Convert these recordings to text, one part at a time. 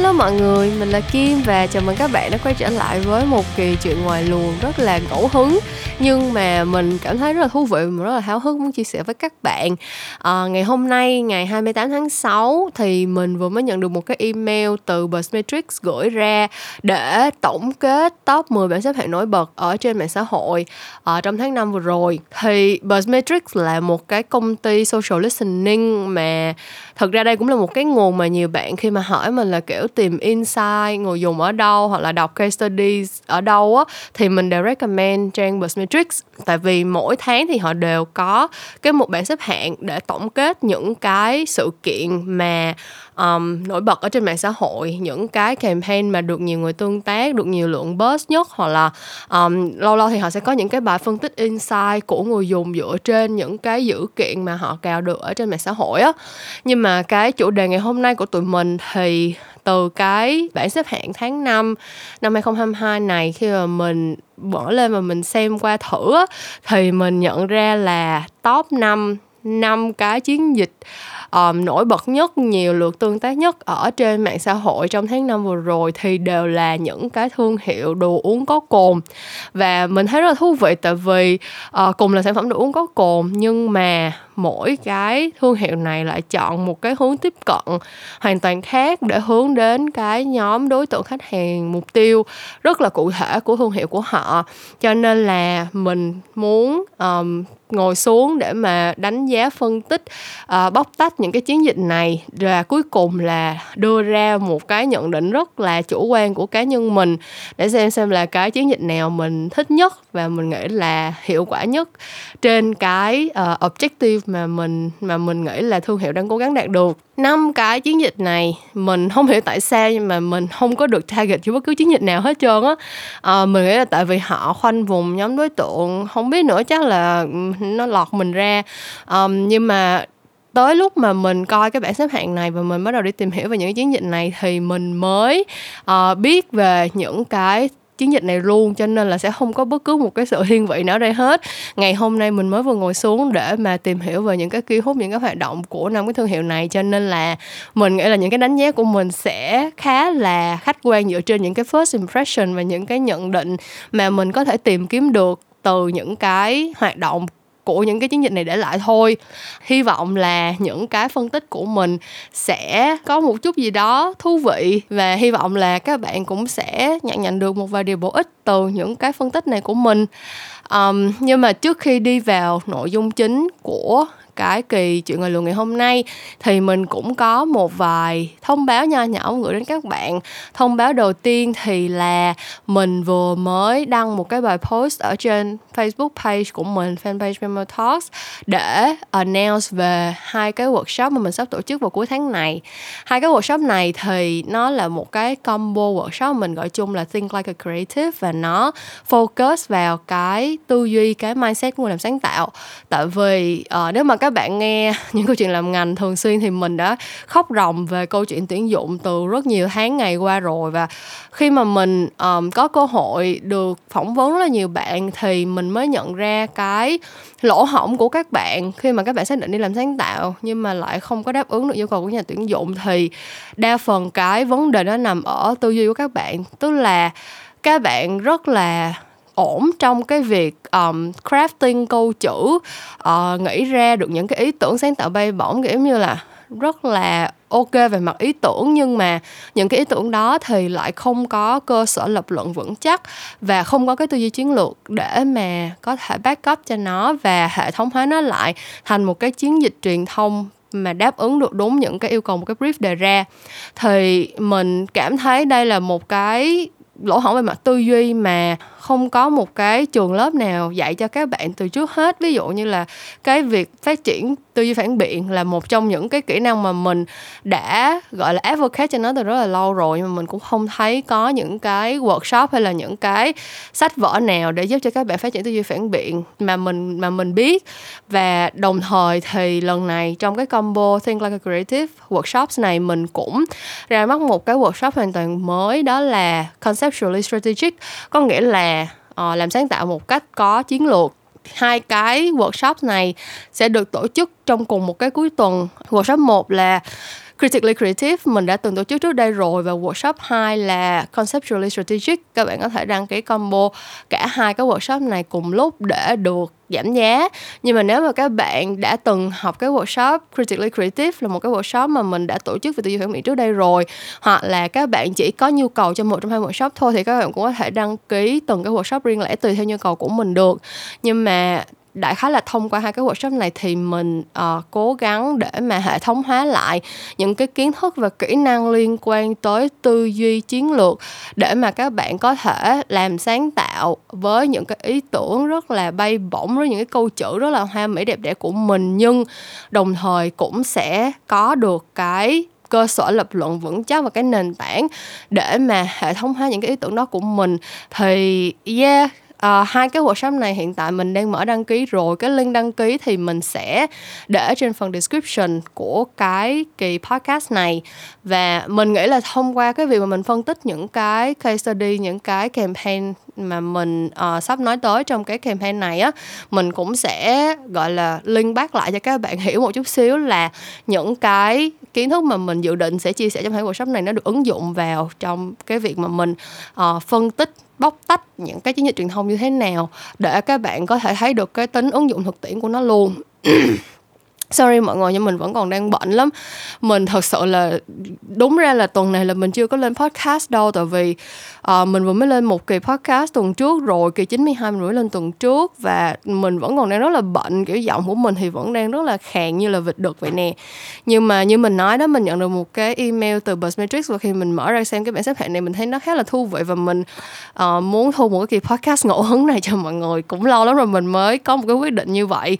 Hello mọi người, mình là Kim và chào mừng các bạn đã quay trở lại với một kỳ chuyện ngoài luồng rất là ngẫu hứng nhưng mà mình cảm thấy rất là thú vị và rất là háo hức muốn chia sẻ với các bạn. À, ngày hôm nay ngày 28 tháng 6 thì mình vừa mới nhận được một cái email từ Buzzmetrics gửi ra để tổng kết top 10 bảng xếp hạng nổi bật ở trên mạng xã hội ở trong tháng năm vừa rồi. Thì Buzzmetrics là một cái công ty social listening mà thật ra đây cũng là một cái nguồn mà nhiều bạn khi mà hỏi mình là kiểu tìm insight người dùng ở đâu hoặc là đọc case studies ở đâu á thì mình đều recommend trang Buzzmetrics tại vì mỗi tháng thì họ đều có cái một bảng xếp hạng để tổng kết những cái sự kiện mà um, nổi bật ở trên mạng xã hội những cái campaign mà được nhiều người tương tác được nhiều lượng buzz nhất hoặc là um, lâu lâu thì họ sẽ có những cái bài phân tích insight của người dùng dựa trên những cái dữ kiện mà họ cào được ở trên mạng xã hội á. Nhưng mà cái chủ đề ngày hôm nay của tụi mình thì từ cái bảng xếp hạng tháng 5 năm 2022 này khi mà mình mở lên và mình xem qua thử á, thì mình nhận ra là top 5 năm cái chiến dịch um, nổi bật nhất nhiều lượt tương tác nhất ở trên mạng xã hội trong tháng năm vừa rồi thì đều là những cái thương hiệu đồ uống có cồn. Và mình thấy rất là thú vị tại vì uh, cùng là sản phẩm đồ uống có cồn nhưng mà mỗi cái thương hiệu này lại chọn một cái hướng tiếp cận hoàn toàn khác để hướng đến cái nhóm đối tượng khách hàng mục tiêu rất là cụ thể của thương hiệu của họ. Cho nên là mình muốn um, ngồi xuống để mà đánh giá phân tích uh, bóc tách những cái chiến dịch này và cuối cùng là đưa ra một cái nhận định rất là chủ quan của cá nhân mình để xem xem là cái chiến dịch nào mình thích nhất và mình nghĩ là hiệu quả nhất trên cái uh, objective mà mình mà mình nghĩ là thương hiệu đang cố gắng đạt được. Năm cái chiến dịch này mình không hiểu tại sao nhưng mà mình không có được target cho bất cứ chiến dịch nào hết trơn á. À, mình nghĩ là tại vì họ khoanh vùng nhóm đối tượng không biết nữa chắc là nó lọt mình ra. À, nhưng mà tới lúc mà mình coi cái bảng xếp hạng này và mình bắt đầu đi tìm hiểu về những chiến dịch này thì mình mới uh, biết về những cái chiến dịch này luôn, cho nên là sẽ không có bất cứ một cái sự thiên vị nào đây hết. Ngày hôm nay mình mới vừa ngồi xuống để mà tìm hiểu về những cái ký hút, những cái hoạt động của năm cái thương hiệu này, cho nên là mình nghĩ là những cái đánh giá của mình sẽ khá là khách quan dựa trên những cái first impression và những cái nhận định mà mình có thể tìm kiếm được từ những cái hoạt động của những cái chiến dịch này để lại thôi. Hy vọng là những cái phân tích của mình sẽ có một chút gì đó thú vị và hy vọng là các bạn cũng sẽ nhận nhận được một vài điều bổ ích từ những cái phân tích này của mình. Um, nhưng mà trước khi đi vào nội dung chính của cái kỳ chuyện ngoài luồng ngày hôm nay. Thì mình cũng có một vài thông báo nho nhỏ gửi đến các bạn. Thông báo đầu tiên thì là mình vừa mới đăng một cái bài post ở trên Facebook page của mình fanpage Memo Talks để announce về hai cái workshop mà mình sắp tổ chức vào cuối tháng này. Hai cái workshop này thì nó là một cái combo workshop mình gọi chung là think like a creative và nó focus vào cái tư duy cái mindset của người làm sáng tạo. Tại vì uh, nếu mà các bạn nghe những câu chuyện làm ngành thường xuyên thì mình đã khóc ròng về câu chuyện tuyển dụng từ rất nhiều tháng ngày qua rồi. Và khi mà mình um, có cơ hội được phỏng vấn rất là nhiều bạn thì mình mới nhận ra cái lỗ hổng của các bạn khi mà các bạn xác định đi làm sáng tạo nhưng mà lại không có đáp ứng được yêu cầu của nhà tuyển dụng. Thì đa phần cái vấn đề nó nằm ở tư duy của các bạn. Tức là các bạn rất là ổn trong cái việc um, crafting câu chữ uh, nghĩ ra được những cái ý tưởng sáng tạo bay bổng kiểu như là rất là ok về mặt ý tưởng nhưng mà những cái ý tưởng đó thì lại không có cơ sở lập luận vững chắc và không có cái tư duy chiến lược để mà có thể backup cho nó và hệ thống hóa nó lại thành một cái chiến dịch truyền thông mà đáp ứng được đúng những cái yêu cầu một cái brief đề ra. Thì mình cảm thấy đây là một cái lỗ hổng về mặt tư duy mà không có một cái trường lớp nào dạy cho các bạn từ trước hết. Ví dụ như là cái việc phát triển tư duy phản biện là một trong những cái kỹ năng mà mình đã, gọi là, advocate cho nó từ rất là lâu rồi, nhưng mà mình cũng không thấy có những cái workshop hay là những cái sách vở nào để giúp cho các bạn phát triển tư duy phản biện mà mình mà mình biết. Và đồng thời thì lần này trong cái combo think like a creative workshops này mình cũng ra mắt một cái workshop hoàn toàn mới, đó là conceptually strategic. Có nghĩa là uh, làm sáng tạo một cách có chiến lược. Hai cái workshop này sẽ được tổ chức trong cùng một cái cuối tuần. Workshop một là Critically Creative mình đã từng tổ chức trước đây rồi và workshop 2 là Conceptually Strategic. Các bạn có thể đăng ký combo cả hai cái workshop này cùng lúc để được giảm giá. Nhưng mà nếu mà các bạn đã từng học cái workshop critically creative, là một cái workshop mà mình đã tổ chức về tư duy phản biện trước đây rồi, hoặc là các bạn chỉ có nhu cầu cho một trong hai workshop thôi, thì các bạn cũng có thể đăng ký từng cái workshop riêng lẻ tùy theo nhu cầu của mình được. Nhưng mà đại khái là thông qua hai cái workshop này thì mình uh, cố gắng để mà hệ thống hóa lại những cái kiến thức và kỹ năng liên quan tới tư duy chiến lược để mà các bạn có thể làm sáng tạo với những cái ý tưởng rất là bay bổng với những cái câu chữ rất là hoa mỹ đẹp đẽ của mình. Nhưng đồng thời cũng sẽ có được cái cơ sở lập luận vững chắc và cái nền tảng để mà hệ thống hóa những cái ý tưởng đó của mình. Thì yeah à, hai cái workshop này hiện tại mình đang mở đăng ký rồi. Cái link đăng ký thì mình sẽ để trên phần description của cái kỳ podcast này. Và mình nghĩ là thông qua cái việc mà mình phân tích những cái case study những cái campaign mà mình uh, sắp nói tới trong cái campaign này á mình cũng sẽ gọi là link back lại cho các bạn hiểu một chút xíu là những cái kiến thức mà mình dự định sẽ chia sẻ trong hai workshop này nó được ứng dụng vào trong cái việc mà mình uh, phân tích bóc tách những cái chiến dịch truyền thông như thế nào để các bạn có thể thấy được cái tính ứng dụng thực tiễn của nó luôn sorry mọi người nhưng mình vẫn còn đang bận lắm. Mình thật sự là đúng ra là tuần này là mình chưa có lên podcast đâu tại vì uh, mình vừa mới lên một kỳ podcast tuần trước rồi kỳ 92 mình mới lên tuần trước và mình vẫn còn đang rất là bận kiểu giọng của mình thì vẫn đang rất là khàn như là vịt đực vậy nè. Nhưng mà như mình nói đó mình nhận được một cái email từ Buzzmetrics và khi mình mở ra xem cái bảng xếp hạng này mình thấy nó khá là thú vị và mình uh, muốn thu một cái kỳ podcast ngẫu hứng này cho mọi người. Cũng lâu lắm rồi mình mới có một cái quyết định như vậy.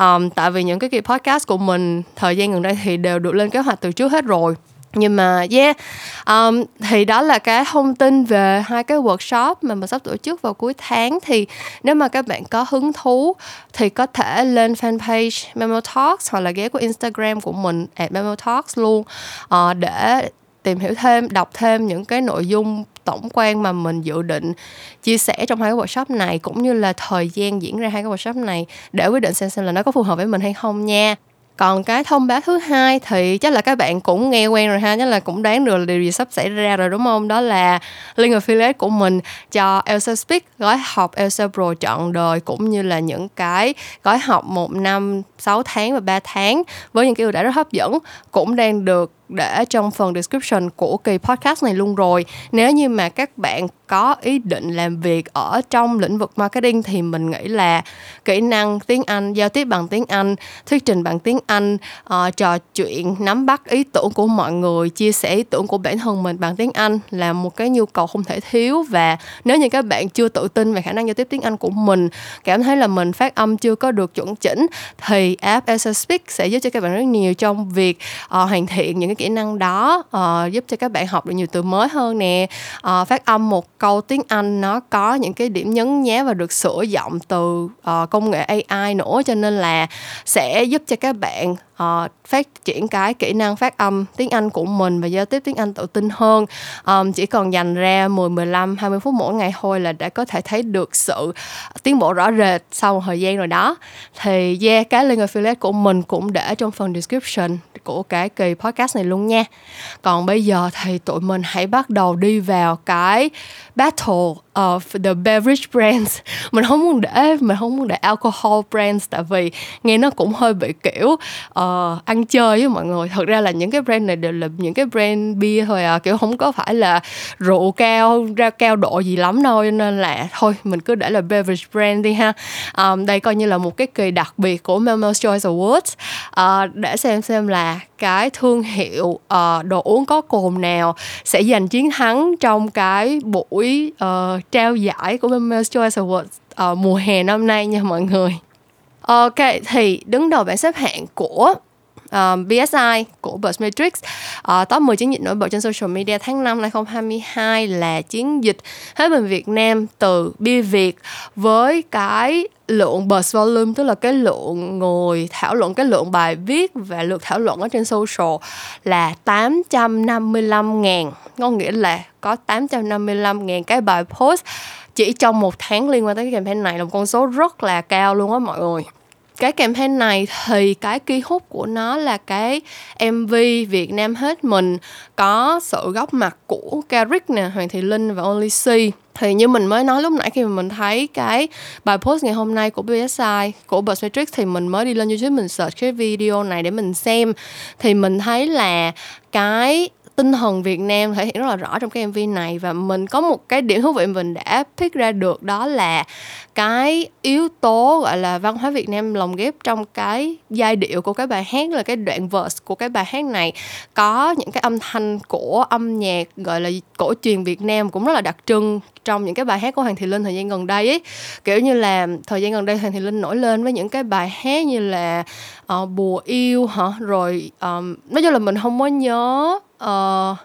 Um, tại vì những cái kỳ podcast podcast của mình thời gian gần đây thì đều được lên kế hoạch từ trước hết rồi. Nhưng mà yeah um, thì đó là cái thông tin về hai cái workshop mà mình sắp tổ chức vào cuối tháng. Thì nếu mà các bạn có hứng thú thì có thể lên fanpage Memo Talks hoặc là ghé của Instagram của mình at Memo Talks luôn. Uh, để tìm hiểu thêm đọc thêm những cái nội dung tổng quan mà mình dự định chia sẻ trong hai cái workshop này, cũng như là thời gian diễn ra hai cái workshop này để quyết định xem xem là nó có phù hợp với mình hay không nha. Còn cái thông báo thứ hai thì chắc là các bạn cũng nghe quen rồi ha, chắc là cũng đoán được là điều gì sắp xảy ra rồi, đúng không? Đó là link affiliate của mình cho Elsa Speak, gói học Elsa Pro chọn đời, cũng như là những cái gói học một năm 6 tháng và 3 tháng với những cái ưu đãi rất hấp dẫn cũng đang được để trong phần description của kỳ podcast này luôn rồi. Nếu như mà các bạn có ý định làm việc ở trong lĩnh vực marketing thì mình nghĩ là kỹ năng tiếng Anh, giao tiếp bằng tiếng Anh, thuyết trình bằng tiếng Anh, uh, trò chuyện, nắm bắt ý tưởng của mọi người, chia sẻ ý tưởng của bản thân mình bằng tiếng Anh là một cái nhu cầu không thể thiếu. Và nếu như các bạn chưa tự tin về khả năng giao tiếp tiếng Anh của mình, cảm thấy là mình phát âm chưa có được chuẩn chỉnh thì app Elsa Speak sẽ giúp cho các bạn rất nhiều trong việc uh, hoàn thiện những cái kỹ năng đó uh, giúp cho các bạn học được nhiều từ mới hơn nè. Uh, phát âm một câu tiếng Anh nó có những cái điểm nhấn nhá và được sửa giọng từ uh, công nghệ AI nữa cho nên là sẽ giúp cho các bạn uh, phát triển cái kỹ năng phát âm tiếng Anh của mình và giao tiếp tiếng Anh tự tin hơn. Um, chỉ cần dành ra 10 15 20 phút mỗi ngày thôi là đã có thể thấy được sự tiến bộ rõ rệt sau một thời gian rồi đó. Thì yeah cái link affiliate của mình cũng để trong phần description của cái kỳ podcast này luôn nha. Còn bây giờ thì tụi mình hãy bắt đầu đi vào cái battle of the beverage brands. Mình không muốn để mình không muốn để alcohol brands tại vì nghe nó cũng hơi bị kiểu uh, ăn chơi với mọi người. Thật ra là những cái brand này đều là những cái brand bia thôi à kiểu không có phải là rượu cao ra cao độ gì lắm đâu nên là thôi mình cứ để là beverage brand đi ha. Um, đây coi như là một cái kỳ đặc biệt của Melmel's Choice Awards. Uh, để xem xem là cái thương hiệu uh, đồ uống có cồn nào sẽ giành chiến thắng trong cái buổi uh, trao giải của Women's Choice Awards uh, mùa hè năm nay nha mọi người. Ok, thì đứng đầu bảng xếp hạng của Ờ, um, BSI của Buzzmetrics uh, ờ, top 10 chiến dịch nổi bật trên social media tháng 5 2022 là chiến dịch Hết mình Việt Nam từ bia Việt với cái lượng buzz volume tức là cái lượng người thảo luận cái lượng bài viết và lượt thảo luận ở trên social là 855 ngàn. Có nghĩa là có 855 ngàn cái bài post chỉ trong một tháng liên quan tới cái campaign này. Là một con số rất là cao luôn á mọi người cái campaign này thì cái key hút của nó là cái MV Việt Nam hết. Mình có sự góp mặt của Carrick nè, Hoàng Thị Linh và Only C. Thì như mình mới nói lúc nãy khi mà mình thấy cái bài post ngày hôm nay của BSI của Buzzmetrics thì mình mới đi lên YouTube mình search cái video này để mình xem. Thì mình thấy là cái tinh thần Việt Nam thể hiện rất là rõ trong cái MV này và mình có một cái điểm thú vị mình đã pick ra được, đó là cái yếu tố, gọi là, văn hóa Việt Nam lồng ghép trong cái giai điệu của cái bài hát, là cái đoạn verse của cái bài hát này. Có những cái âm thanh của âm nhạc, gọi là, cổ truyền Việt Nam cũng rất là đặc trưng trong những cái bài hát của Hoàng Thị Linh thời gian gần đây ấy. Kiểu như là thời gian gần đây Hoàng Thị Linh nổi lên với những cái bài hát như là uh, bùa yêu hả? Rồi um, nói chung là mình không có nhớ uh,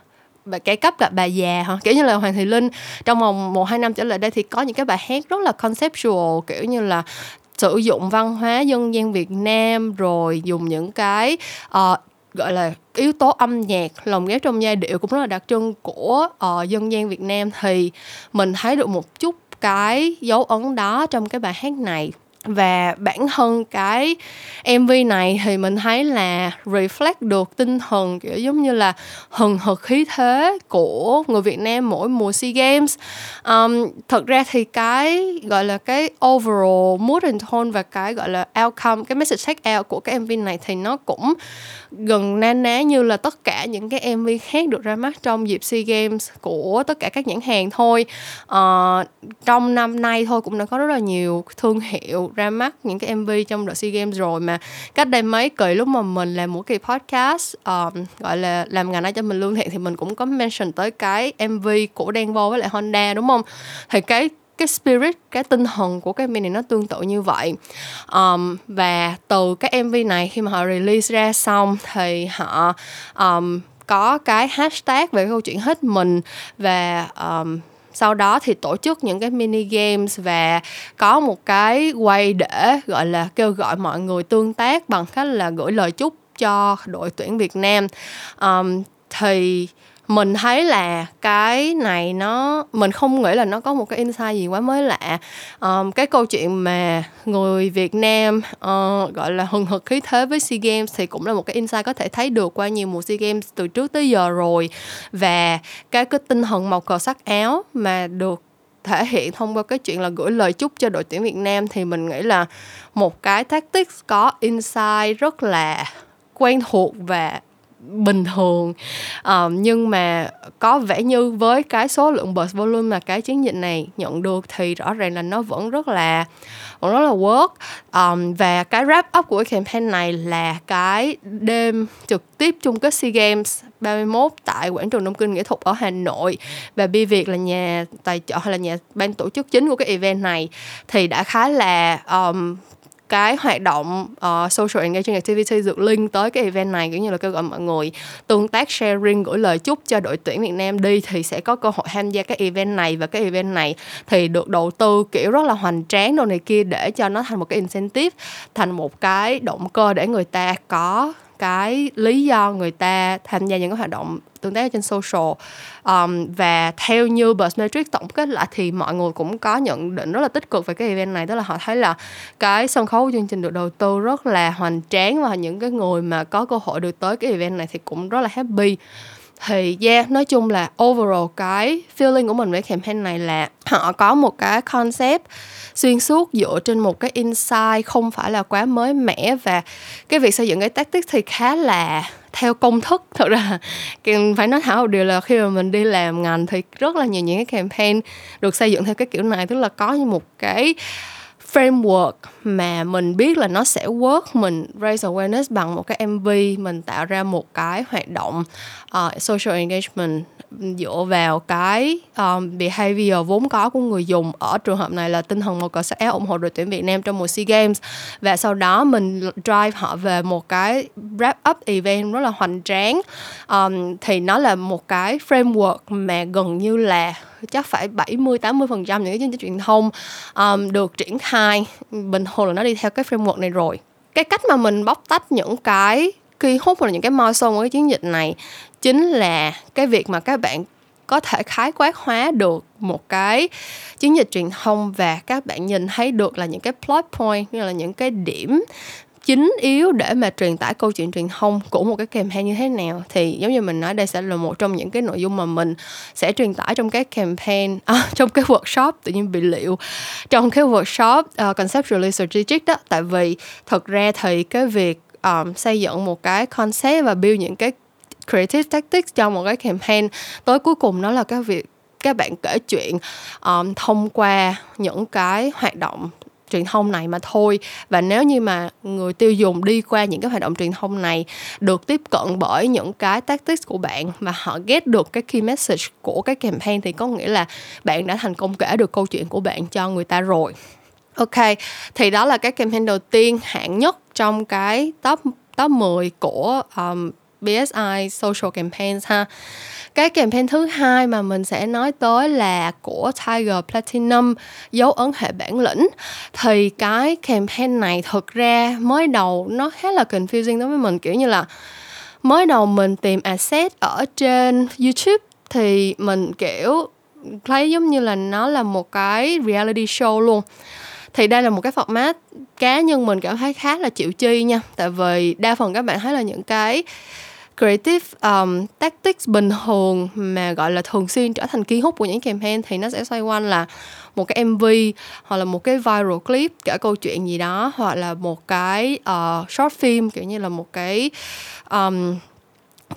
bà kẻ cấp gặp bà già hả? Kiểu như là hoàng thị linh trong vòng một hai năm trở lại đây thì có những cái bài hát rất là conceptual kiểu như là sử dụng văn hóa dân gian Việt Nam rồi dùng những cái uh, gọi là yếu tố âm nhạc lồng ghép trong giai điệu cũng rất là đặc trưng của uh, dân gian Việt Nam. Thì mình thấy được một chút cái dấu ấn đó trong cái bài hát này và bản thân cái MV này thì mình thấy là reflect được tinh thần kiểu giống như là hừng hực khí thế của người Việt Nam mỗi mùa SEA Games. Um, thật ra thì cái gọi là cái overall mood and tone và cái gọi là outcome cái message take out của cái MV này thì nó cũng gần na ná như là tất cả những cái MV khác được ra mắt trong dịp SEA Games của tất cả các nhãn hàng thôi. Uh, trong năm nay thôi cũng đã có rất là nhiều thương hiệu ra mắt những cái MV trong đợt SEA Games rồi mà. Cách đây mấy kỳ lúc mà mình làm một kỳ podcast um, gọi là làm ngành ai cho mình lương thiện thì mình cũng có mention tới cái MV của Danvo với lại Honda đúng không? Thì cái cái spirit cái tinh thần của cái MV này nó tương tự như vậy. Um, và từ cái MV này khi mà họ release ra xong thì họ um, có cái hashtag về câu chuyện hết mình và um, sau đó thì tổ chức những cái mini games và có một cái quay để gọi là kêu gọi mọi người tương tác bằng cách là gửi lời chúc cho đội tuyển Việt Nam. Um, thì mình thấy là cái này nó mình không nghĩ là nó có một cái insight gì quá mới lạ. Um, cái câu chuyện mà người Việt Nam uh, gọi là hừng hực khí thế với SEA Games thì cũng là một cái insight có thể thấy được qua nhiều mùa SEA Games từ trước tới giờ rồi. Và cái cái tinh thần màu cờ sắc áo mà được thể hiện thông qua cái chuyện là gửi lời chúc cho đội tuyển Việt Nam thì mình nghĩ là một cái tactics có insight rất là quen thuộc và bình thường. Um, nhưng mà có vẻ như với cái số lượng burst volume mà cái chiến dịch này nhận được thì rõ ràng là nó vẫn rất là vẫn rất là work. Um, và cái wrap up của cái campaign này là cái đêm trực tiếp chung kết SEA Games 31 tại quảng trường Đông Kinh Nghệ thuật ở Hà Nội. Và Bi Việt là nhà tài trợ hay là nhà ban tổ chức chính của cái event này thì đã khá là um, cái hoạt động uh, social engagement activity được link tới cái event này cũng như là kêu gọi mọi người tương tác sharing gửi lời chúc cho đội tuyển Việt Nam đi thì sẽ có cơ hội tham gia cái event này. Và cái event này thì được đầu tư kiểu rất là hoành tráng đồ này kia để cho nó thành một cái incentive thành một cái động cơ để người ta có cái lý do người ta tham gia những cái hoạt động tương tác trên social. Um, và theo như Buzzmetrics tổng kết lại thì mọi người cũng có nhận định rất là tích cực về cái event này. Tức là họ thấy là cái sân khấu chương trình được đầu tư rất là hoành tráng và những cái người mà có cơ hội được tới cái event này thì cũng rất là happy. Thì yeah nói chung là overall cái feeling của mình với campaign này là họ có một cái concept xuyên suốt dựa trên một cái insight không phải là quá mới mẻ và cái việc xây dựng cái tactic thì khá là theo công thức. Thật ra phải nói thẳng một điều là khi mà mình đi làm ngành thì rất là nhiều những cái campaign được xây dựng theo cái kiểu này. Tức là có như một cái framework mà mình biết là nó sẽ work mình raise awareness bằng một cái MV mình tạo ra một cái hoạt động uh, social engagement dựa vào cái um, behavior vốn có của người dùng. Ở trường hợp này là tinh thần một cờ sắc áo ủng hộ đội tuyển Việt Nam trong mùa SEA Games. Và sau đó mình drive họ về một cái wrap up event rất là hoành tráng. Um, thì nó là một cái framework mà gần như là chắc phải 70 80 phần trăm những cái chương trình truyền thông um, được triển khai. Bình thường là nó đi theo cái framework này rồi. Cái cách mà mình bóc tách những cái khi hút hoặc là những cái milestone của cái chiến dịch này chính là cái việc mà các bạn có thể khái quát hóa được một cái chiến dịch truyền thông và các bạn nhìn thấy được là những cái plot point như là những cái điểm chính yếu để mà truyền tải câu chuyện truyền thông của một cái campaign như thế nào. Thì giống như mình nói đây sẽ là một trong những cái nội dung mà mình sẽ truyền tải trong cái campaign à, trong cái workshop tự nhiên bị liệu. Trong cái workshop uh, conceptually strategic đó tại vì thật ra thì cái việc um, xây dựng một cái concept và build những cái creative tactics cho một cái campaign tối cuối cùng nó là cái việc các bạn kể chuyện um, thông qua những cái hoạt động truyền thông này mà thôi. Và nếu như mà người tiêu dùng đi qua những cái hoạt động truyền thông này được tiếp cận bởi những cái tactics của bạn và họ get được cái key message của cái campaign thì có nghĩa là bạn đã thành công kể được câu chuyện của bạn cho người ta rồi. Ok thì đó là cái campaign đầu tiên hạng nhất trong cái top top 10 của um, BSI social campaigns ha cái campaign thứ hai mà mình sẽ nói tới là của Tiger Platinum, dấu ấn hệ bản lĩnh. Thì cái campaign này thực ra mới đầu nó khá là confusing đối với mình, kiểu như là mới đầu mình tìm asset ở trên YouTube thì mình, kiểu, thấy giống như là nó là một cái reality show luôn. Thì đây là một cái format cá nhân mình cảm thấy khá là chịu chi nha. Tại vì đa phần các bạn thấy là những cái creative um, tactics bình thường mà gọi là thường xuyên trở thành key hút của những campaign thì nó sẽ xoay quanh là một cái MV hoặc là một cái viral clip kể câu chuyện gì đó hoặc là một cái uh, short film kiểu như là một cái um,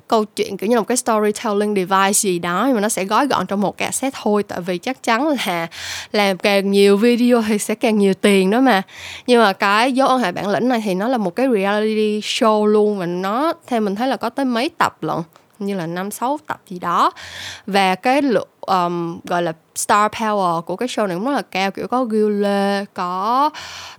câu chuyện kiểu như là một cái storytelling device gì đó nhưng mà nó sẽ gói gọn trong một cái set thôi. Tại vì chắc chắn là làm càng nhiều video thì sẽ càng nhiều tiền đó mà. Nhưng mà cái dấu ân hệ bản lĩnh này thì nó là một cái reality show luôn và nó theo mình thấy là có tới mấy tập lận như là năm sáu tập gì đó. Và cái lượng um, gọi là star power của cái show này cũng rất là cao kiểu có Gule có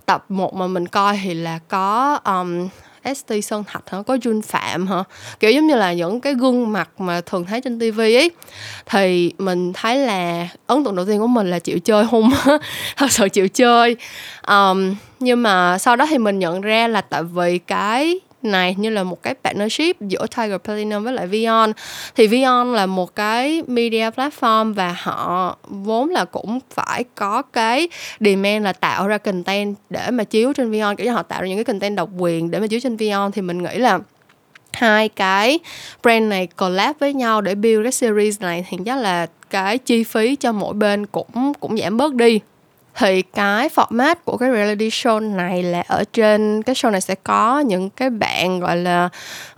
tập một mà mình coi thì là có um, ST Sơn Thạch hả? Có Jun Phạm hả? Kiểu giống như là những cái gương mặt mà thường thấy trên TV ấy. Thì mình thấy là ấn tượng đầu tiên của mình là chịu chơi hung thật sự chịu chơi. Um, nhưng mà sau đó thì mình nhận ra là tại vì cái này, như là một cái partnership giữa Tiger Platinum với lại Vion. Thì Vion là một cái media platform và họ vốn là cũng phải có cái demand là tạo ra content để mà chiếu trên Vion. Kiểu như họ tạo ra những cái content độc quyền để mà chiếu trên Vion. Thì mình nghĩ là hai cái brand này collab với nhau để build cái series này thì chắc là cái chi phí cho mỗi bên cũng cũng giảm bớt đi thì cái format của cái reality show này là ở trên cái show này sẽ có những cái bạn gọi là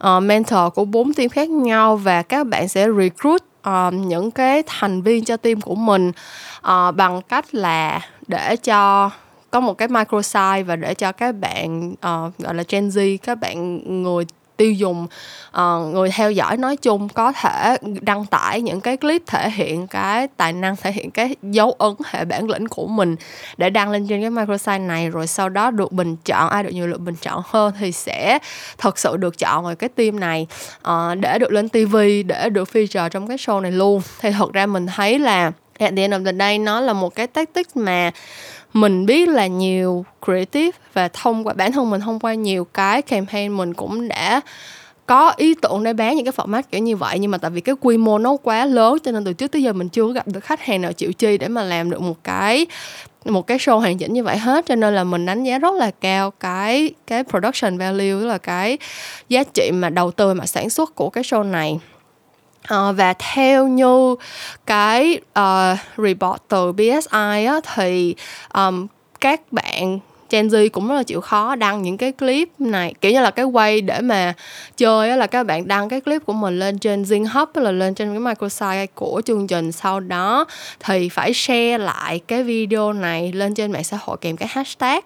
uh, mentor của bốn team khác nhau và các bạn sẽ recruit uh, những cái thành viên cho team của mình uh, bằng cách là để cho có một cái micro size và để cho các bạn uh, gọi là Gen Z các bạn người tiêu dùng uh, người theo dõi nói chung có thể đăng tải những cái clip thể hiện cái tài năng thể hiện cái dấu ấn hệ bản lĩnh của mình để đăng lên trên cái microsite này rồi sau đó được bình chọn ai được nhiều lượt bình chọn hơn thì sẽ thật sự được chọn vào cái team này uh, để được lên tv để được feature trong cái show này luôn. Thì thật ra mình thấy là at the end of the day, nó là một cái tactic mà mình biết là nhiều creative và thông qua, bản thân mình thông qua nhiều cái campaign mình cũng đã có ý tưởng để bán những cái format kiểu như vậy. Nhưng mà tại vì cái quy mô nó quá lớn cho nên từ trước tới giờ mình chưa gặp được khách hàng nào chịu chi để mà làm được một cái một cái show hoàn chỉnh như vậy hết. Cho nên là mình đánh giá rất là cao cái cái production value, tức là cái giá trị mà đầu tư mà sản xuất của cái show này. Uh, và theo như cái uh, report từ BSI á, thì um, các bạn Gen Z cũng rất là chịu khó đăng những cái clip này. Kiểu như là cái quay để mà chơi á, là các bạn đăng cái clip của mình lên trên Zing Hub là lên trên cái microsite của chương trình sau đó. Thì phải share lại cái video này lên trên mạng xã hội kèm cái hashtag.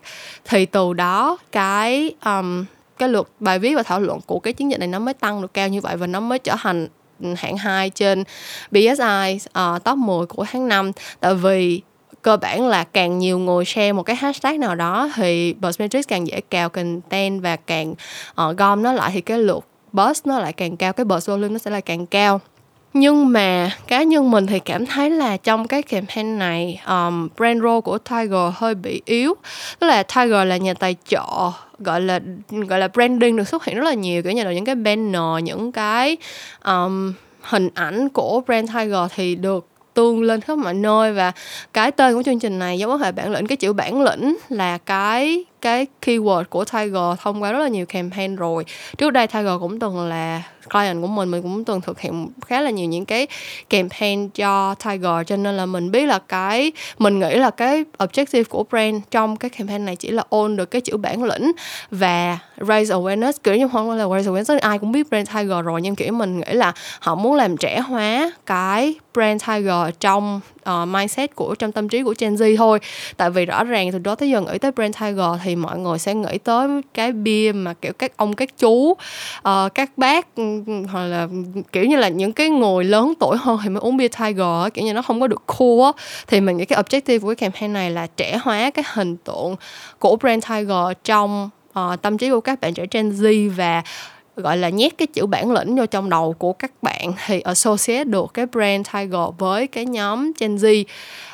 Thì từ đó cái um, cái lượt bài viết và thảo luận của cái chiến dịch này nó mới tăng được cao như vậy và nó mới trở thành hạng 2 trên BSI uh, ờ, top 10 của tháng 5 tại vì cơ bản là càng nhiều người share một cái hashtag nào đó thì Buzzmetrics càng dễ cào content và càng uh, gom nó lại thì cái lượt buzz nó lại càng cao cái buzz volume nó sẽ lại càng cao. Nhưng mà cá nhân mình thì cảm thấy là trong cái campaign này um, brand role của Tiger hơi bị yếu. Tức là Tiger là nhà tài trợ gọi là gọi là branding được xuất hiện rất là nhiều kiểu như là những cái banner những cái um, hình ảnh của brand Tiger thì được tương lên khắp mọi nơi. Và cái tên của chương trình này giống hệ bản lĩnh cái chữ bản lĩnh là cái cái keyword của Tiger thông qua rất là nhiều campaign rồi. Trước đây Tiger cũng từng là client của mình mình cũng từng thực hiện khá là nhiều những cái campaign cho Tiger, cho nên là mình biết là cái, mình nghĩ là cái objective của brand trong cái campaign này chỉ là own được cái chữ bản lĩnh và raise awareness. Kiểu như không là raise awareness, ai cũng biết brand Tiger rồi, nhưng kiểu mình nghĩ là họ muốn làm trẻ hóa cái brand Tiger trong uh, mindset của trong tâm trí của Gen Z thôi. Tại vì rõ ràng từ đó tới giờ nghĩ tới brand Tiger thì mọi người sẽ nghĩ tới cái bia mà kiểu các ông các chú uh, các bác ừ, ừ, hoặc là kiểu như là những cái người lớn tuổi hơn thì mới uống bia Tiger kiểu như nó không có được cool á. Thì mình nghĩ cái objective của cái campaign này là trẻ hóa cái hình tượng của brand Tiger trong uh, tâm trí của các bạn trẻ Gen Z và gọi là nhét cái chữ bản lĩnh vô trong đầu của các bạn thì associate được cái brand Tiger với cái nhóm Gen Z.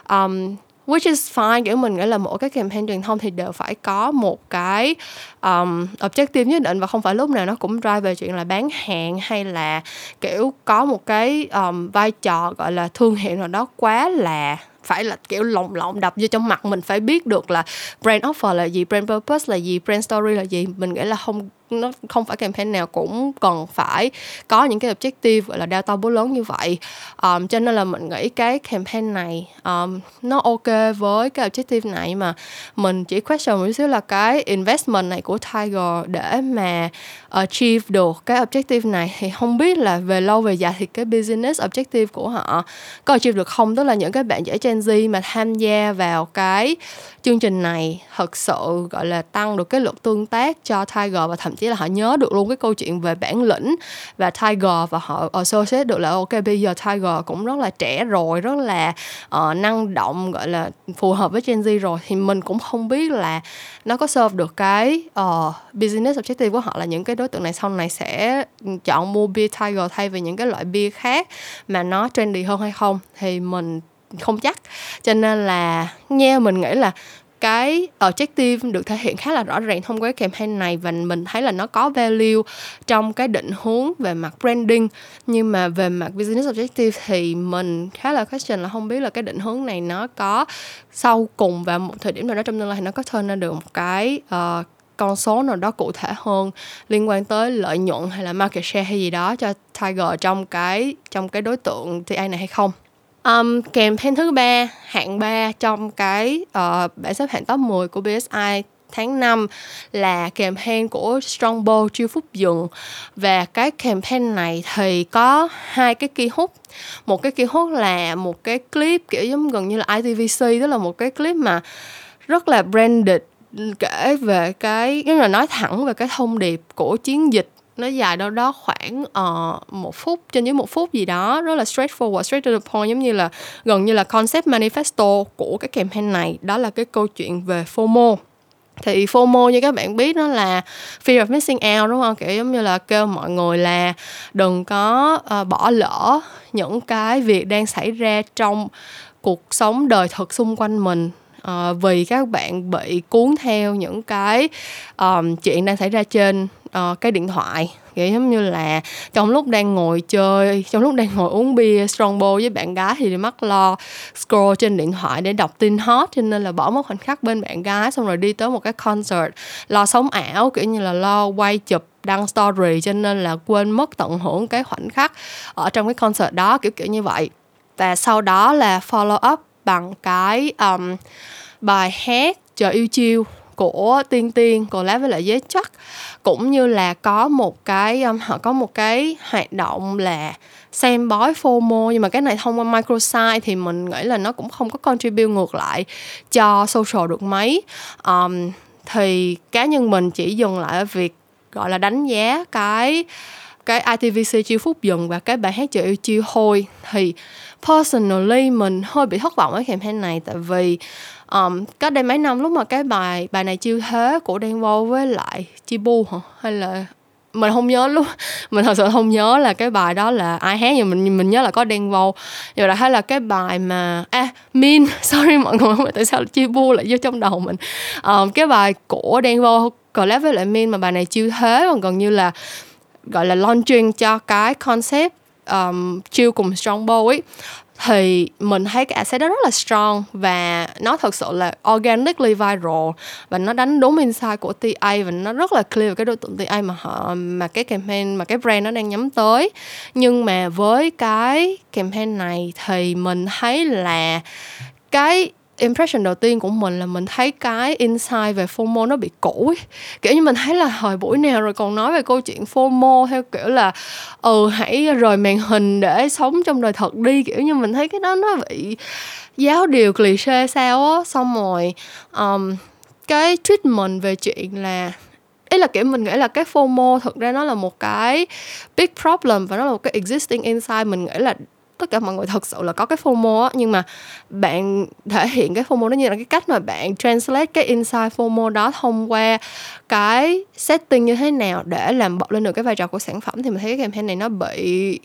Um, which is fine kiểu mình nghĩ là mỗi cái campaign truyền thông thì đều phải có một cái um, objective nhất định và không phải lúc nào nó cũng drive về chuyện là bán hàng hay là kiểu có một cái um, vai trò gọi là thương hiệu nào đó quá là phải là kiểu lồng lộng đập vô trong mặt. Mình phải biết được là brand offer là gì brand purpose là gì brand story là gì. Mình nghĩ là không nó không phải campaign nào cũng cần phải có những cái objective gọi là data to lớn như vậy. Um, cho nên là mình nghĩ cái campaign này um, nó ok với cái objective này mà mình chỉ question một xíu là cái investment này của Tiger để mà achieve được cái objective này thì không biết là về lâu về dài thì cái business objective của họ có achieve được không? Tức là những cái bạn trẻ Gen Z mà tham gia vào cái chương trình này thật sự gọi là tăng được cái lượng tương tác cho Tiger và thậm chí là họ nhớ được luôn cái câu chuyện về bản lĩnh và Tiger và họ associate được là ok bây giờ Tiger cũng rất là trẻ rồi rất là uh, năng động gọi là phù hợp với Gen Z rồi. Thì mình cũng không biết là nó có serve được cái uh, business objective của họ là những cái đối tượng này sau này sẽ chọn mua bia Tiger thay vì những cái loại bia khác mà nó trendy hơn hay không. Thì mình không chắc. Cho nên là nghe mình nghĩ là cái objective được thể hiện khá là rõ ràng thông qua cái campaign này và mình thấy là nó có value trong cái định hướng về mặt branding. Nhưng mà về mặt business objective thì mình khá là question là không biết là cái định hướng này nó có sau cùng vào một thời điểm nào đó trong tương lai thì nó có turn ra được một cái uh, con số nào đó cụ thể hơn liên quan tới lợi nhuận hay là market share hay gì đó cho Tiger trong cái trong cái đối tượng TA này hay không. Um, campaign thứ ba, hạng 3 trong cái uh, bảng xếp hạng top 10 của BSI tháng 5 là campaign của Strongbow Chiêu Phúc Dừng và cái campaign này thì có hai cái key hút một cái key hút là một cái clip kiểu giống gần như là ITVC tức là một cái clip mà rất là branded ừ, kể về cái nghĩa là nói thẳng về cái thông điệp của chiến dịch nó dài đâu đó khoảng uh, một phút trên dưới một phút gì đó rất là straightforward straight to the point giống như là gần như là concept manifesto của cái campaign này đó là cái câu chuyện về FOMO. Thì FOMO như các bạn biết nó là fear of missing out đúng không? Kiểu giống như là kêu mọi người là đừng có uh, bỏ lỡ những cái việc đang xảy ra trong cuộc sống đời thực xung quanh mình uh, vì các bạn bị cuốn theo những cái um, chuyện đang xảy ra trên uh, cái điện thoại. Kiểu giống như là trong lúc đang ngồi chơi trong lúc đang ngồi uống bia strongbow với bạn gái thì mắc lo scroll trên điện thoại để đọc tin hot cho nên là bỏ mất khoảnh khắc bên bạn gái xong rồi đi tới một cái concert lo sống ảo kiểu như là lo quay chụp đăng story cho nên là quên mất tận hưởng cái khoảnh khắc ở trong cái concert đó kiểu kiểu như vậy. Và sau đó là follow up bằng cái um, bài hát chờ yêu chiêu của tiên tiên collab với lại giới chắc cũng như là có một cái um, họ có một cái hoạt động là xem bói FOMO nhưng mà cái này thông qua microsite thì mình nghĩ là nó cũng không có contribute ngược lại cho social được mấy. Um, thì cá nhân mình chỉ dừng lại ở việc gọi là đánh giá cái cái ITVC chiêu phúc dần và cái bài hát trời yêu chiêu hôi thì personally mình hơi bị thất vọng với campaign này. Tại vì um, cách đây mấy năm lúc mà cái bài bài này chiêu thế của Đen Vâu với lại Chi Bu hả? Hay là mình không nhớ lúc mình thật sự không nhớ là cái bài đó là ai hát nhưng mình mình nhớ là có đen vô nhưng mà hay là cái bài mà à min sorry mọi người tại sao chi bu lại vô trong đầu mình. Um, cái bài của đen vô collab với lại min mà bài này chiêu thế còn gần như là gọi là launching cho cái concept um, chill cùng Strongbow ấy thì mình thấy cái asset đó rất là strong và nó thật sự là organically viral và nó đánh đúng insight của TA và nó rất là clear về cái đối tượng TA mà họ mà cái campaign mà cái brand nó đang nhắm tới. Nhưng mà với cái campaign này thì mình thấy là cái impression đầu tiên của mình là mình thấy cái insight về FOMO nó bị cũ ấy. kiểu như mình thấy là hồi buổi nào rồi còn nói về câu chuyện FOMO theo kiểu là ừ hãy rời màn hình để sống trong đời thật đi. Kiểu như mình thấy cái đó nó bị giáo điều cliché sao á. Xong rồi um, cái treatment về chuyện là ý là kiểu mình nghĩ là cái FOMO thực ra nó là một cái big problem và nó là một cái existing insight. Mình nghĩ là tất cả mọi người thật sự là có cái FOMO á, nhưng mà bạn thể hiện cái FOMO đó như là cái cách mà bạn translate cái insight FOMO đó thông qua cái setting như thế nào để làm bật lên được cái vai trò của sản phẩm, thì mình thấy cái campaign này nó bị,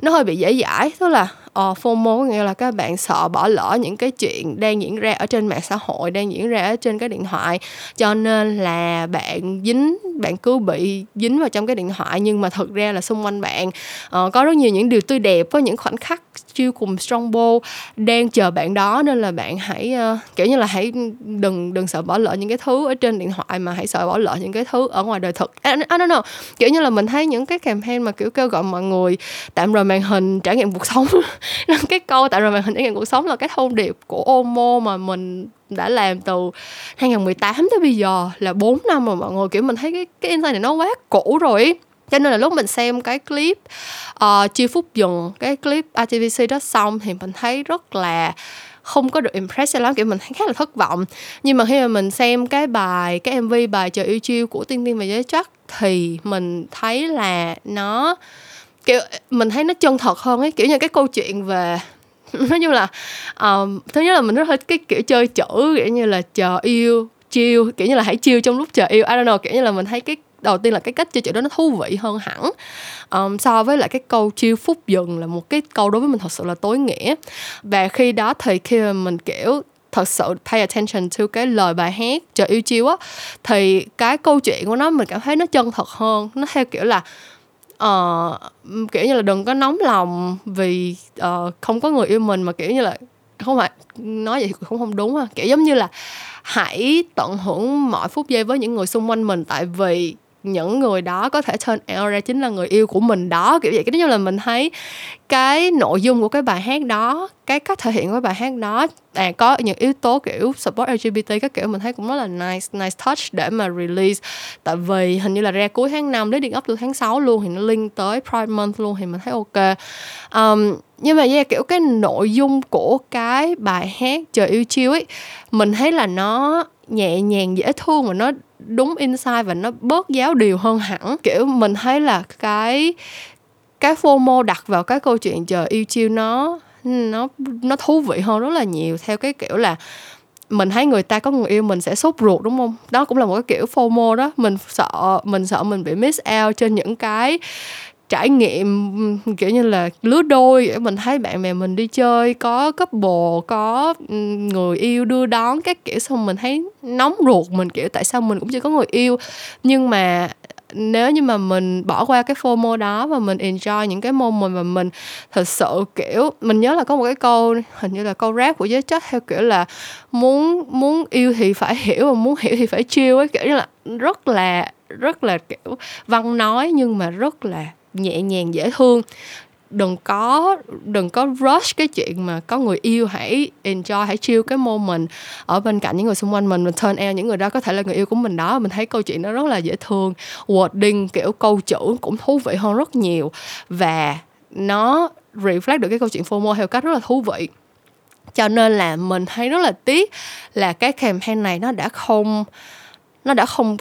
nó hơi bị dễ dãi. Tức là uh, FOMO nghĩa là các bạn sợ bỏ lỡ những cái chuyện đang diễn ra ở trên mạng xã hội đang diễn ra ở trên cái điện thoại. Cho nên là bạn dính bạn cứ bị dính vào trong cái điện thoại nhưng mà thực ra là xung quanh bạn uh, có rất nhiều những điều tươi đẹp có những khoảnh khắc chiêu cùng Strongbow đang chờ bạn đó. Nên là bạn hãy uh, kiểu như là hãy đừng đừng sợ bỏ lỡ những cái thứ ở trên điện thoại mà hãy sợ bỏ lỡ những cái thứ ở ngoài đời thực. I, I don't know. Kiểu như là mình thấy những cái campaign mà kiểu kêu gọi mọi người tạm rời màn hình trải nghiệm cuộc sống cái câu tạo ra màn hình trải nghiệm cuộc sống là cái thông điệp của Omo mà mình đã làm từ 2018 tới bây giờ là 4 năm rồi mọi người. Kiểu mình thấy cái cái insight này nó quá cũ rồi cho nên là lúc mình xem cái clip ờ, uh, chia phút dừng cái clip RTVC đó xong thì mình thấy rất là không có được impress lắm. Kiểu mình thấy khá là thất vọng. Nhưng mà khi mà mình xem cái bài cái mv bài chờ yêu chiêu của tiên tiên và giới chắc thì mình thấy là nó kiểu mình thấy nó chân thật hơn ấy kiểu như cái câu chuyện về nói chung là um, thứ nhất là mình rất thích cái kiểu chơi chữ kiểu như là chờ yêu chiêu kiểu như là hãy chiêu trong lúc chờ yêu. I don't know kiểu như là mình thấy cái đầu tiên là cái cách chơi chữ đó nó thú vị hơn hẳn. Um, so với lại cái câu chiêu phút dừng là một cái câu đối với mình thật sự là tối nghĩa. Và khi đó thì khi mà mình kiểu thật sự pay attention to cái lời bài hát chờ yêu chiêu á thì cái câu chuyện của nó mình cảm thấy nó chân thật hơn. Nó theo kiểu là uh, kiểu như là đừng có nóng lòng vì uh, không có người yêu mình mà kiểu như là không phải nói vậy cũng không đúng ha. Kiểu giống như là hãy tận hưởng mọi phút giây với những người xung quanh mình tại vì những người đó có thể turn out ra chính là người yêu của mình đó kiểu vậy. Cái đó là mình thấy cái nội dung của cái bài hát đó cái cách thể hiện của bài hát đó à, có những yếu tố kiểu support LGBT các kiểu mình thấy cũng rất là nice nice touch để mà release. Tại vì hình như là ra cuối tháng 5 đến điện up từ tháng 6 luôn thì nó link tới Pride Month luôn thì mình thấy ok. Um, nhưng mà yeah, kiểu cái nội dung của cái bài hát chờ yêu chiêu ấy mình thấy là nó nhẹ nhàng dễ thương và nó đúng insight và nó bớt giáo điều hơn hẳn. Kiểu, mình thấy là cái cái FOMO đặt vào cái câu chuyện chờ yêu chiêu nó nó nó thú vị hơn rất là nhiều. Theo cái kiểu là mình thấy người ta có người yêu mình sẽ sốt ruột, đúng không? Đó cũng là một cái kiểu FOMO đó. Mình sợ mình sợ mình bị miss out trên những cái trải nghiệm, kiểu như là, lứa đôi, mình thấy bạn bè mình đi chơi, có couple, có người yêu đưa đón các kiểu, xong mình thấy nóng ruột mình, kiểu, tại sao mình cũng chưa có người yêu. Nhưng mà nếu như mà mình bỏ qua cái FOMO đó và mình enjoy những cái moment mà mình thật sự, kiểu, mình nhớ là có một cái câu, hình như là câu rap của giới chất theo kiểu là muốn muốn yêu thì phải hiểu và muốn hiểu thì phải chiêu ấy, kiểu như là, rất là rất là, kiểu, văn nói nhưng mà rất là nhẹ nhàng, dễ thương. Đừng có đừng có rush cái chuyện mà có người yêu hãy enjoy, hãy chill cái moment ở bên cạnh những người xung quanh mình mình turn out những người đó. Có thể là người yêu của mình đó mình thấy câu chuyện nó rất là dễ thương. Wording, kiểu, câu chữ cũng thú vị hơn rất nhiều và nó reflect được cái câu chuyện FOMO theo cách rất là thú vị. Cho nên là mình thấy rất là tiếc là cái campaign này nó đã không, nó đã không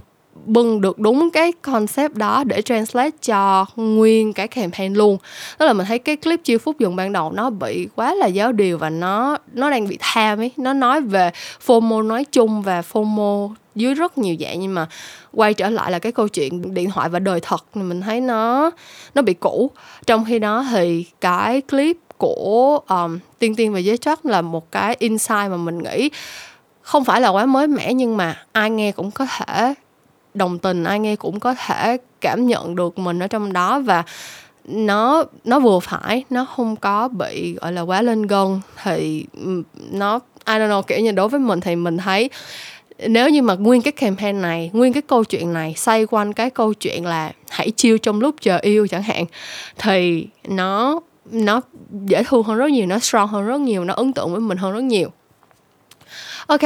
bưng được đúng cái concept đó để translate cho nguyên cái campaign luôn. Tức là mình thấy cái clip chiêu phút dùng ban đầu nó bị quá là giáo điều và nó nó đang bị tham ấy. Nó nói về FOMO nói chung và FOMO dưới rất nhiều dạng nhưng mà quay trở lại là cái câu chuyện điện thoại và đời thật thì mình thấy nó nó bị cũ. Trong khi đó thì cái clip của um, tiên tiên và giới chắc là một cái insight mà mình nghĩ không phải là quá mới mẻ nhưng mà ai nghe cũng có thể đồng tình, ai nghe cũng có thể cảm nhận được mình ở trong đó và nó nó vừa phải, nó không có bị, gọi là, quá lên gân. Thì nó, I don't know, kiểu như, đối với mình thì mình thấy nếu như mà nguyên cái campaign này, nguyên cái câu chuyện này, xoay quanh cái câu chuyện là hãy chiêu trong lúc chờ yêu chẳng hạn, thì nó nó dễ thương hơn rất nhiều, nó strong hơn rất nhiều, nó ấn tượng với mình hơn rất nhiều. Ok,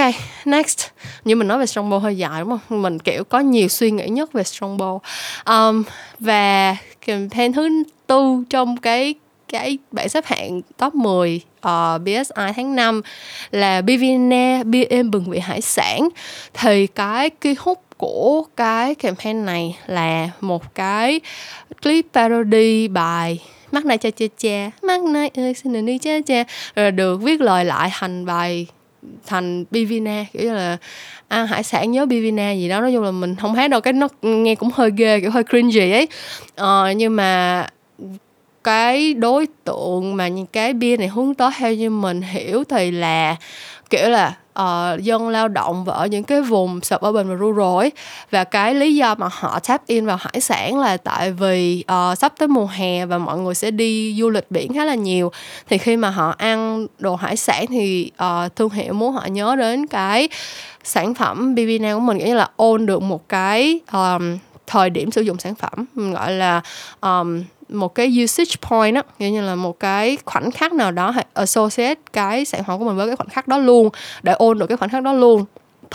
next. Như mình nói về Strongbow hơi dài đúng không? Mình kiểu có nhiều suy nghĩ nhất về Strongbow. Um, và campaign thứ tư trong cái cái bảng xếp hạng top 10 uh, BSI tháng 5 là Bivine bia êm bừng vị hải sản thì cái key hút của cái campaign này là một cái clip parody bài mắt này cha cha cha mắt này ơi xin đừng đi cha cha rồi được viết lời lại thành bài thành Bivina kiểu như là ăn hải sản nhớ Bivina gì đó. Nói chung là mình không hát đâu cái nó nghe cũng hơi ghê kiểu hơi cringy ấy. Ờ, nhưng mà cái đối tượng mà những cái bia này hướng tới theo như mình hiểu thì là kiểu là uh, dân lao động và ở những cái vùng suburban và rural ấy. Và cái lý do mà họ tap in vào hải sản là tại vì uh, sắp tới mùa hè và mọi người sẽ đi du lịch biển khá là nhiều. Thì khi mà họ ăn đồ hải sản thì uh, thương hiệu muốn họ nhớ đến cái sản phẩm BB của mình nghĩa là ôn được một cái um, thời điểm sử dụng sản phẩm mình gọi là um, một cái usage point á nghĩa như là một cái khoảnh khắc nào đó hãy associate cái sản phẩm của mình với cái khoảnh khắc đó luôn, để ôn được cái khoảnh khắc đó luôn.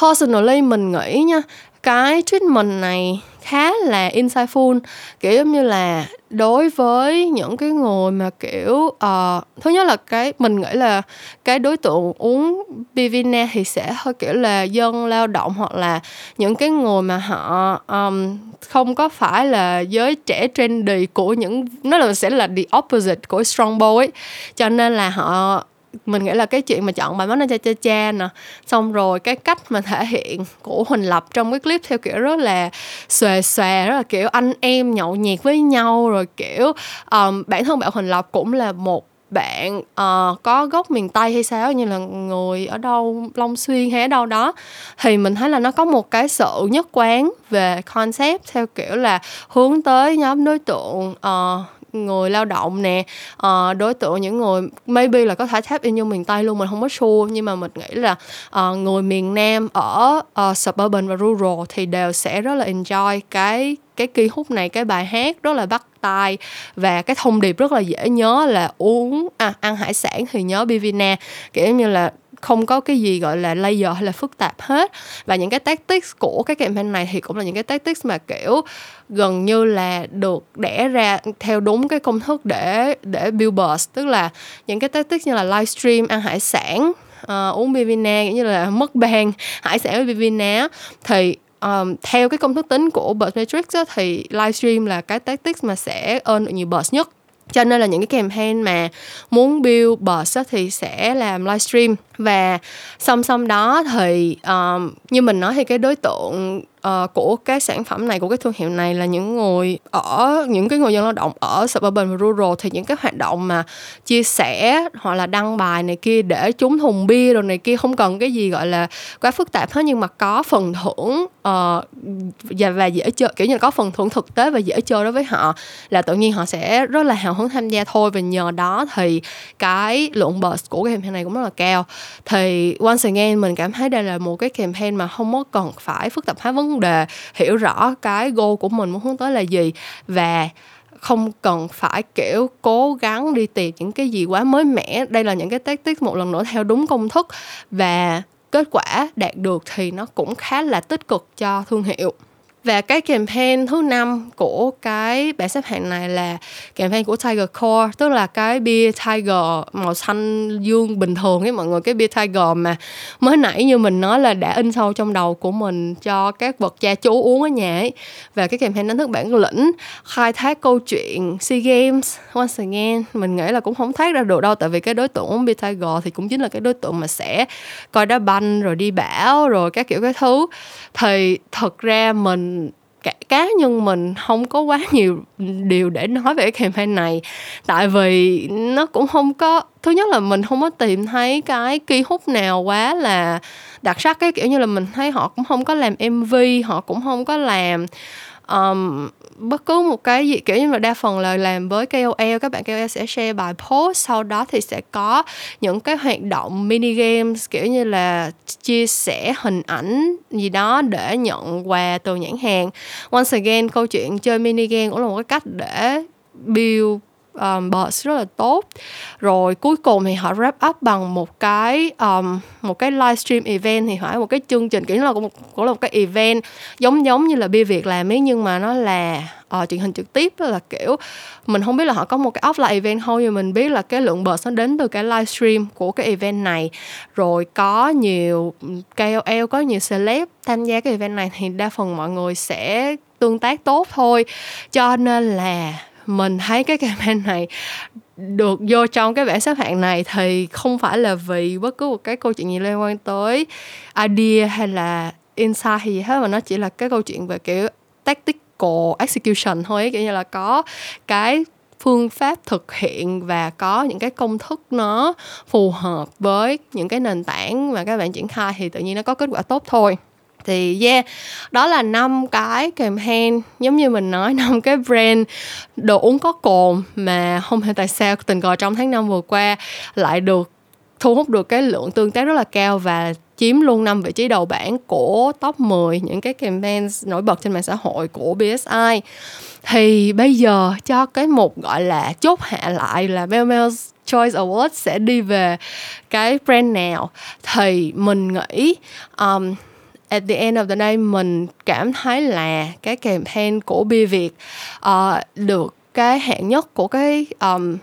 Personally mình nghĩ nha, cái treatment này khá là insightful. Kiểu giống như là đối với những cái người mà kiểu uh, thứ nhất là cái mình nghĩ là cái đối tượng uống Bivina thì sẽ hơi kiểu là dân lao động hoặc là những cái người mà họ um, không có phải là giới trẻ trendy của những nó là sẽ là the opposite của Strongbow ấy. Cho nên là họ mình nghĩ là cái chuyện mà chọn bài mắt cha cha cha nè. Xong rồi cái cách mà thể hiện của huỳnh lập trong cái clip theo kiểu rất là xòe xòe rất là kiểu anh em nhậu nhẹt với nhau. Rồi kiểu um, bản thân bạn huỳnh lập cũng là một bạn uh, có gốc miền tây hay sao như là người ở đâu long xuyên hay ở đâu đó. Thì mình thấy là nó có một cái sự nhất quán về concept theo kiểu là hướng tới nhóm đối tượng uh, người lao động nè uh, đối tượng những người maybe là có thể tap in như miền tây luôn mình không có sure. Nhưng mà mình nghĩ là uh, người miền nam ở uh, suburban và rural thì đều sẽ rất là enjoy cái cái kỳ hút này cái bài hát rất là bắt tai. Và cái thông điệp rất là dễ nhớ là uống à, ăn hải sản thì nhớ Bivina. Kiểu như là không có cái gì gọi là layer hay là phức tạp hết. Và những cái tactics của cái campaign này thì cũng là những cái tactics mà kiểu gần như là được đẻ ra theo đúng cái công thức để để build buzz tức là những cái tactics như là livestream ăn hải sản uh, uống bivina như là mất bàn hải sản với bivina thì um, theo cái công thức tính của Buzz Matrix á, thì livestream là cái tactics mà sẽ earn được nhiều buzz nhất cho nên là những cái campaign mà muốn build buzz thì sẽ làm livestream. Và song song đó thì um, như mình nói thì cái đối tượng uh, của cái sản phẩm này của cái thương hiệu này là những người ở những cái người dân lao động ở suburban và rural thì những cái hoạt động mà chia sẻ hoặc là đăng bài này kia để chúng thùng bia rồi này kia không cần cái gì gọi là quá phức tạp hết nhưng mà có phần thưởng uh, và, và dễ chơi kiểu như là có phần thưởng thực tế và dễ chơi đối với họ là tự nhiên họ sẽ rất là hào hứng tham gia thôi. Và nhờ đó thì cái lượng buzz của cái campaign này cũng rất là cao. Thì once again mình cảm thấy đây là một cái campaign mà không có cần phải phức tạp hóa vấn đề hiểu rõ cái goal của mình muốn hướng tới là gì. Và không cần phải, kiểu, cố gắng đi tìm những cái gì quá mới mẻ. Đây là những cái tactic một lần nữa theo đúng công thức. Và kết quả đạt được thì nó cũng khá là tích cực cho thương hiệu và cái campaign thứ năm của cái bảng xếp hạng này là campaign của Tiger Core, tức là cái bia Tiger màu xanh dương bình thường ấy, mọi người. Cái bia Tiger mà mới nãy như mình nói là đã in sâu trong đầu của mình cho các vật cha chú uống ở nhà ấy. Và cái campaign đánh thức bản lĩnh, khai thác câu chuyện SEA Games once again. Mình nghĩ là cũng không thoát ra được đâu, tại vì cái đối tượng uống bia Tiger thì cũng chính là cái đối tượng mà sẽ coi đá banh rồi đi bão rồi các kiểu cái thứ. Thì thật ra mình cả cá nhân mình không có quá nhiều điều để nói về cái campaign này. Tại vì nó cũng không có thứ nhất là mình không có tìm thấy cái kỳ hút nào quá là đặc sắc cái kiểu như là mình thấy họ cũng không có làm mv họ cũng không có làm um, bất cứ một cái gì, kiểu như là đa phần là làm với KOL các bạn KOL sẽ share bài post, sau đó thì sẽ có những cái hoạt động mini games, kiểu như là chia sẻ hình ảnh gì đó để nhận quà từ nhãn hàng. Once again, câu chuyện chơi mini game cũng là một cái cách để build um, buzz rất là tốt. Rồi cuối cùng thì họ wrap up bằng một cái um, một cái livestream event thì phải một cái chương trình kiểu là một cũng là một cái event giống giống như là bia việt làm ấy nhưng mà nó là uh, truyền hình trực tiếp là kiểu mình không biết là họ có một cái offline event không nhưng mình biết là cái lượng buzz nó đến từ cái livestream của cái event này. Rồi có nhiều KOL có nhiều celeb tham gia cái event này thì đa phần mọi người sẽ tương tác tốt thôi. Cho nên là mình thấy cái campaign này được vô trong cái bảng xếp hạng này thì không phải là vì bất cứ một cái câu chuyện gì liên quan tới idea hay là insight hay gì hết, mà nó chỉ là cái câu chuyện về kiểu tactical execution thôi kiểu như là có cái phương pháp thực hiện và có những cái công thức nó phù hợp với những cái nền tảng mà các bạn triển khai thì tự nhiên nó có kết quả tốt thôi thì yeah đó là năm cái campaign giống như mình nói năm cái brand đồ uống có cồn mà không hiểu tại sao tình cờ trong tháng năm vừa qua lại được thu hút được cái lượng tương tác rất là cao và chiếm luôn năm vị trí đầu bảng của top 10 những cái campaign nổi bật trên mạng xã hội của BSI thì bây giờ cho cái một gọi là chốt hạ lại là Melmel's Choice Awards sẽ đi về cái brand nào thì mình nghĩ um, at the end of the day mình cảm thấy là cái campaign của bia việt uh, được cái hạng nhất của cái um,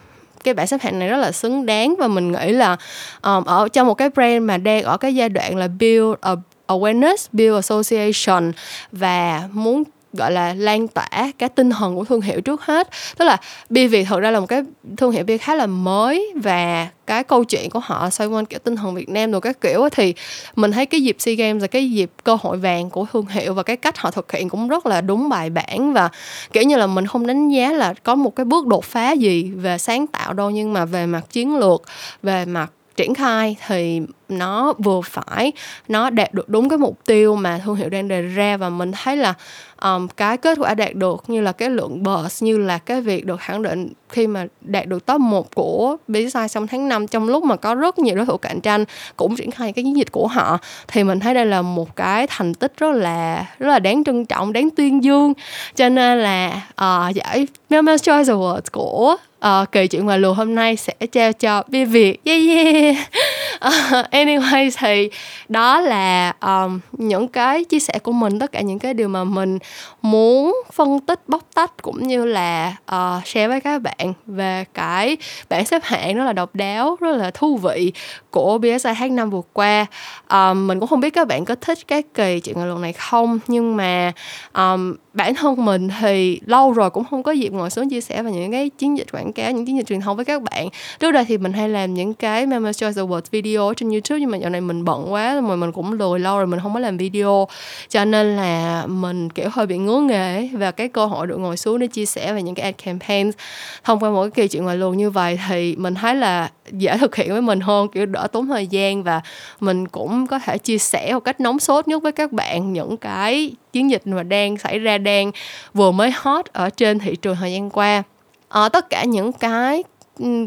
cái bảng xếp hạng này rất là xứng đáng. Và mình nghĩ là um, ở trong một cái brand mà đang ở cái giai đoạn là build a awareness, build association và muốn gọi là lan tỏa cái tinh thần của thương hiệu trước hết. Tức là bia việt thật ra là một cái thương hiệu bia khá là mới và cái câu chuyện của họ xoay quanh kiểu tinh thần Việt Nam rồi các kiểu thì mình thấy cái dịp SEA Games là cái dịp cơ hội vàng của thương hiệu và cái cách họ thực hiện cũng rất là đúng bài bản và, kiểu như là, mình không đánh giá là có một cái bước đột phá gì về sáng tạo đâu, nhưng mà về mặt chiến lược, về mặt triển khai thì nó vừa phải nó đạt được đúng cái mục tiêu mà thương hiệu đang đề ra và mình thấy là um, cái kết quả đạt được như là cái lượng buzz như là cái việc được khẳng định khi mà đạt được top 1 của BSI trong tháng 5 trong lúc mà có rất nhiều đối thủ cạnh tranh cũng triển khai cái chiến dịch của họ thì mình thấy đây là một cái thành tích rất là rất là đáng trân trọng đáng tuyên dương. Cho nên là uh, giải Mel Choice Awards của Ờ, uh, kỳ chuyện ngoài lùa hôm nay sẽ trao cho bia việt. Yeah yeah. Uh, anyway thì đó là um, những cái chia sẻ của mình tất cả những cái điều mà mình muốn phân tích bóc tách cũng như là uh, share với các bạn về cái bảng xếp hạng rất là độc đáo rất là thú vị của BSI tháng năm vừa qua. Um, mình cũng không biết các bạn có thích cái kỳ chuyện ngoài luận này không nhưng mà um, bản thân mình thì lâu rồi cũng không có dịp ngồi xuống chia sẻ về những cái chiến dịch quảng cáo những chiến dịch truyền thông với các bạn. Trước đây thì mình hay làm những cái Mama Choice Awards video trên YouTube, nhưng mà dạo này mình bận quá rồi mình cũng lười lâu rồi mình không có làm video. Cho nên là mình, kiểu, hơi bị ngứa nghề và cái cơ hội được ngồi xuống để chia sẻ về những cái ad campaigns thông qua một cái kỳ chuyện ngoài luồng như vậy thì mình thấy là dễ thực hiện với mình hơn, kiểu, đỡ tốn thời gian. Và mình cũng có thể chia sẻ một cách nóng sốt nhất với các bạn những cái chiến dịch mà đang xảy ra, đang vừa mới hot ở trên thị trường thời gian qua uh, tất cả những cái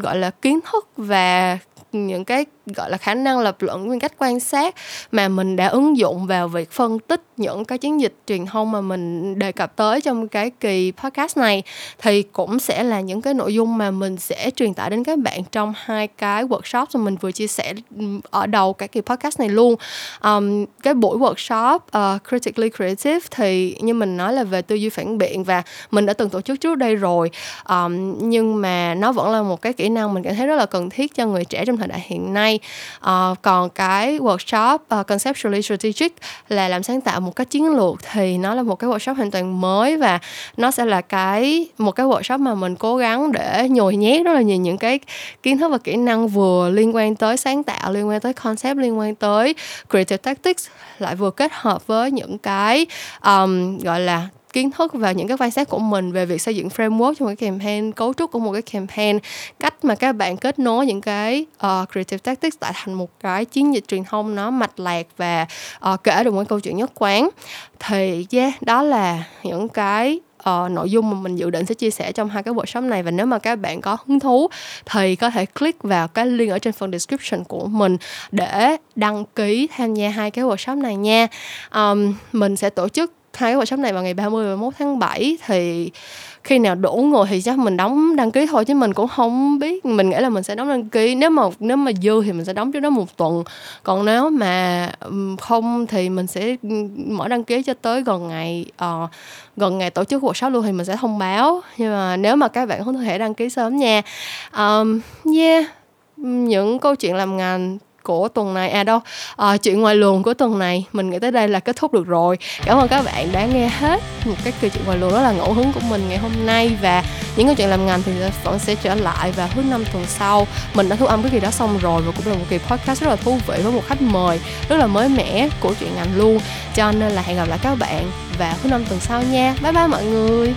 gọi là kiến thức và những cái gọi là khả năng lập luận nguyên cách quan sát mà mình đã ứng dụng vào việc phân tích những cái chiến dịch truyền thông mà mình đề cập tới trong cái kỳ podcast này thì cũng sẽ là những cái nội dung mà mình sẽ truyền tải đến các bạn trong hai cái workshop mà mình vừa chia sẻ ừ, ở đầu cái kỳ podcast này luôn. Um, cái buổi workshop uh, critically creative thì như mình nói là về tư duy phản biện và mình đã từng tổ chức trước đây rồi. Um, nhưng mà nó vẫn là một cái kỹ năng mình cảm thấy rất là cần thiết cho người trẻ trong thời đại hiện nay uh, còn cái workshop uh, conceptually strategic là làm sáng tạo một cái chiến lược thì nó là một cái workshop hoàn toàn mới và nó sẽ là cái một cái workshop mà mình cố gắng để nhồi nhét rất là nhiều những cái kiến thức và kỹ năng vừa liên quan tới sáng tạo liên quan tới concept liên quan tới creative tactics lại vừa kết hợp với những cái um, gọi là kiến thức và những cái quan sát của mình về việc xây dựng framework trong cái campaign cấu trúc của một cái campaign cách mà các bạn kết nối những cái uh, creative tactics tạo thành một cái chiến dịch truyền thông nó mạch lạc và uh, kể được một câu chuyện nhất quán. Thì yeah đó là những cái uh, nội dung mà mình dự định sẽ chia sẻ trong hai cái workshop này. Và nếu mà các bạn có hứng thú thì có thể click vào cái link ở trên phần description của mình để đăng ký tham gia hai cái workshop này nha. Um, mình sẽ tổ chức hai cái workshop này vào ngày 30 và 31 tháng 7 thì khi nào đủ người thì chắc mình đóng đăng ký thôi chứ mình cũng không biết. Mình nghĩ là mình sẽ đóng đăng ký. Nếu mà nếu mà dư thì mình sẽ đóng trước đó một tuần. Còn nếu mà không thì mình sẽ mở đăng ký cho tới gần ngày uh, gần ngày tổ chức workshop luôn thì mình sẽ thông báo. Nhưng mà nếu mà các bạn không thể đăng ký sớm nha. Um, yeah những câu chuyện làm ngành của tuần này. À đâu à, chuyện ngoài luồng của tuần này mình nghĩ tới đây là kết thúc được rồi. Cảm ơn các bạn đã nghe hết một cái câu chuyện ngoài luồng đó là ngẫu hứng của mình ngày hôm nay. Và những câu chuyện làm ngành thì vẫn sẽ trở lại và thứ năm tuần sau. Mình đã thu âm cái kỳ đó xong rồi và cũng là một kỳ podcast rất là thú vị với một khách mời rất là mới mẻ của chuyện ngành luôn. Cho nên là hẹn gặp lại các bạn vào thứ năm tuần sau nha. Bye bye mọi người.